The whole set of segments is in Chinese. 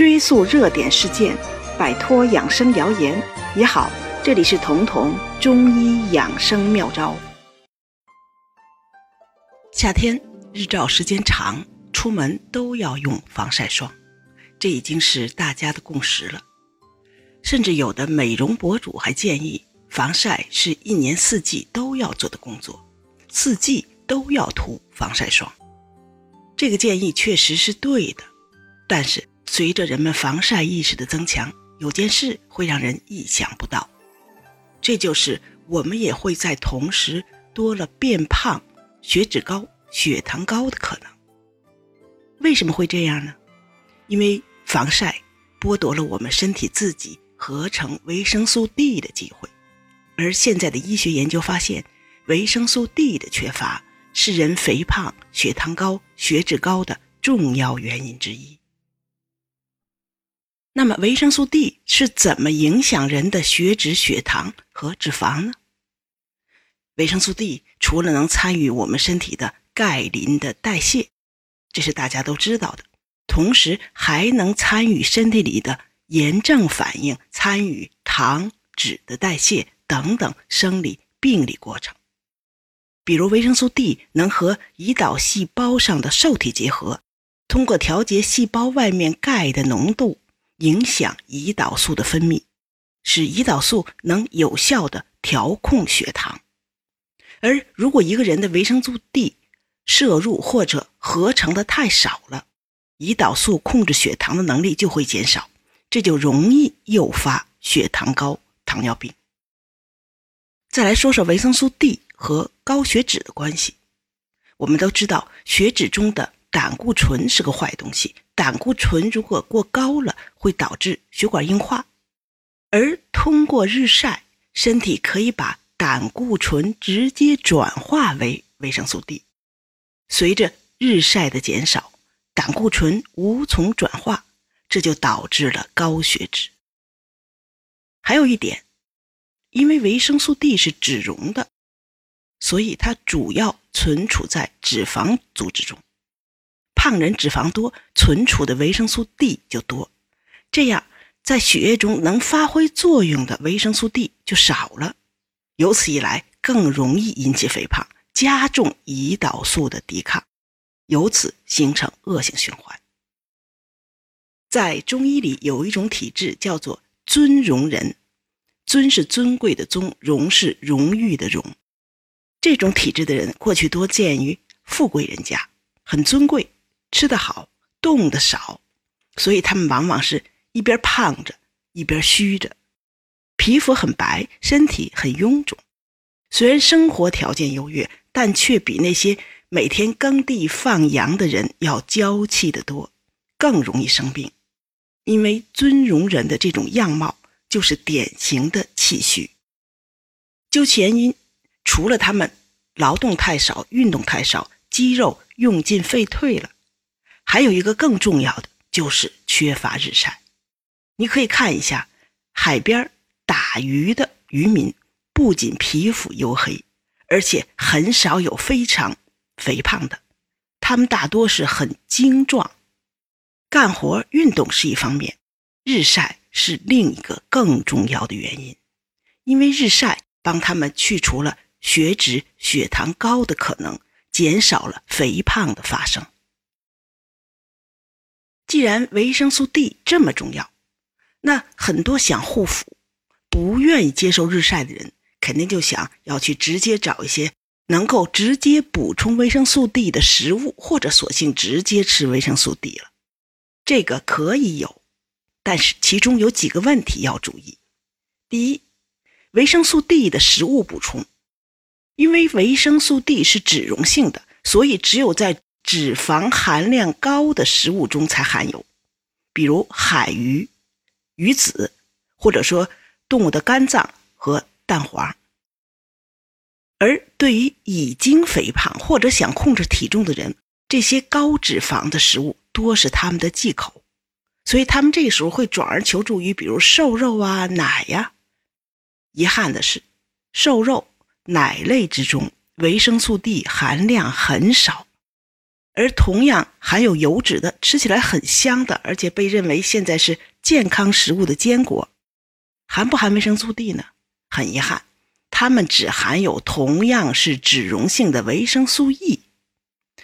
追溯热点事件，摆脱养生谣言也好。这里是彤彤中医养生妙招。夏天日照时间长，出门都要用防晒霜，这已经是大家的共识了。甚至有的美容博主还建议，防晒是一年四季都要做的工作，四季都要涂防晒霜。这个建议确实是对的，但是随着人们防晒意识的增强，有件事会让人意想不到。这就是我们也会在同时多了变胖、血脂高、血糖高的可能。为什么会这样呢？因为防晒剥夺了我们身体自己合成维生素 D 的机会，而现在的医学研究发现，维生素 D 的缺乏是人肥胖、血糖高、血脂高的重要原因之一。那么，维生素 D 是怎么影响人的血脂、血糖和脂肪呢？维生素 D 除了能参与我们身体的钙磷的代谢，这是大家都知道的，同时还能参与身体里的炎症反应，参与糖脂的代谢等等生理病理过程。比如，维生素 D 能和胰岛细胞上的受体结合，通过调节细胞外面钙的浓度。影响胰岛素的分泌，使胰岛素能有效的调控血糖。而如果一个人的维生素 D 摄入或者合成的太少了，胰岛素控制血糖的能力就会减少，这就容易诱发血糖高、糖尿病。再来说说维生素 D 和高血脂的关系。我们都知道，血脂中的胆固醇是个坏东西。胆固醇如果过高了，会导致血管硬化，而通过日晒，身体可以把胆固醇直接转化为维生素 D。随着日晒的减少，胆固醇无从转化，这就导致了高血脂。还有一点，因为维生素 D 是脂溶的，所以它主要存储在脂肪组织中。胖人脂肪多，存储的维生素 D 就多，这样在血液中能发挥作用的维生素 D 就少了，由此一来更容易引起肥胖，加重胰岛素的抵抗，由此形成恶性循环。在中医里有一种体质叫做尊荣人，尊是尊贵的尊，荣是荣誉的荣。这种体质的人过去多见于富贵人家，很尊贵。吃得好，动得少，所以他们往往是一边胖着，一边虚着，皮肤很白，身体很臃肿。虽然生活条件优越，但却比那些每天耕地放羊的人要娇气得多，更容易生病。因为尊荣人的这种样貌就是典型的气虚。究其原因，除了他们劳动太少、运动太少，肌肉用尽废退了。还有一个更重要的，就是缺乏日晒。你可以看一下海边打鱼的渔民，不仅皮肤黝黑，而且很少有非常肥胖的，他们大多是很精壮。干活运动是一方面，日晒是另一个更重要的原因，因为日晒帮他们去除了血脂、血糖高的可能，减少了肥胖的发生。既然维生素 D 这么重要，那很多想护肤、不愿意接受日晒的人，肯定就想要去直接找一些能够直接补充维生素 D 的食物，或者索性直接吃维生素 D 了。这个可以有，但是其中有几个问题要注意。第一，维生素 D 的食物补充，因为维生素 D 是脂溶性的，所以只有在脂肪含量高的食物中才含有，比如海鱼、鱼子，或者说动物的肝脏和蛋黄。而对于已经肥胖或者想控制体重的人，这些高脂肪的食物多是他们的忌口，所以他们这时候会转而求助于比如瘦肉啊、奶呀。遗憾的是，瘦肉、奶类之中维生素 D 含量很少。而同样含有油脂的、吃起来很香的，而且被认为现在是健康食物的坚果，含不含维生素 D 呢？很遗憾，它们只含有同样是脂溶性的维生素 E，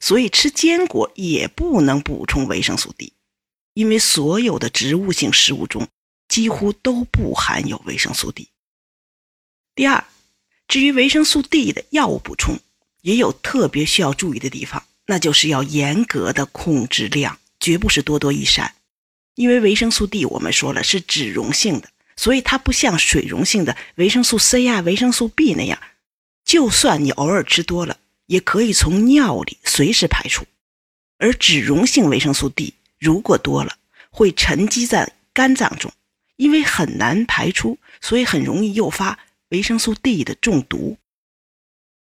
所以吃坚果也不能补充维生素 D，因为所有的植物性食物中几乎都不含有维生素 D。第二，至于维生素 D 的药物补充，也有特别需要注意的地方。那就是要严格的控制量，绝不是多多益善。因为维生素 D 我们说了是脂溶性的，所以它不像水溶性的维生素 C 啊、维生素 B 那样，就算你偶尔吃多了，也可以从尿里随时排出。而脂溶性维生素 D 如果多了，会沉积在肝脏中，因为很难排出，所以很容易诱发维生素 D 的中毒。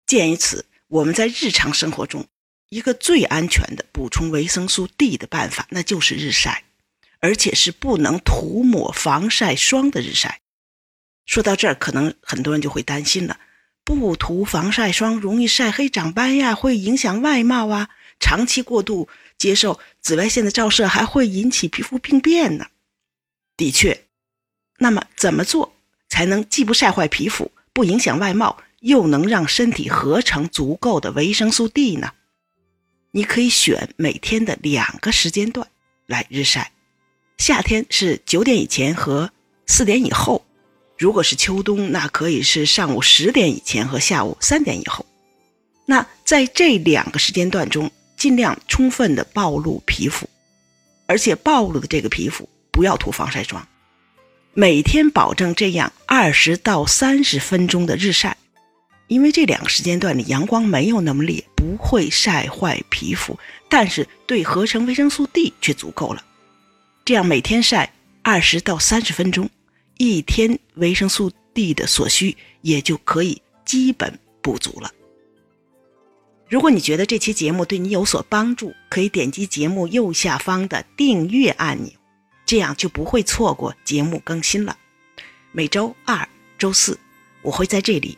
鉴于此，我们在日常生活中。一个最安全的补充维生素 D 的办法，那就是日晒，而且是不能涂抹防晒霜的日晒。说到这儿，可能很多人就会担心了：不涂防晒霜容易晒黑长斑呀，会影响外貌啊。长期过度接受紫外线的照射，还会引起皮肤病变呢。的确，那么怎么做才能既不晒坏皮肤，不影响外貌，又能让身体合成足够的维生素 D 呢？你可以选每天的两个时间段来日晒，夏天是九点以前和四点以后，如果是秋冬，那可以是上午十点以前和下午三点以后。那在这两个时间段中，尽量充分的暴露皮肤，而且暴露的这个皮肤不要涂防晒霜，每天保证这样二十到三十分钟的日晒。因为这两个时间段里阳光没有那么烈，不会晒坏皮肤，但是对合成维生素 D 却足够了。这样每天晒二十到三十分钟，一天维生素 D 的所需也就可以基本补足了。如果你觉得这期节目对你有所帮助，可以点击节目右下方的订阅按钮，这样就不会错过节目更新了。每周二、周四我会在这里。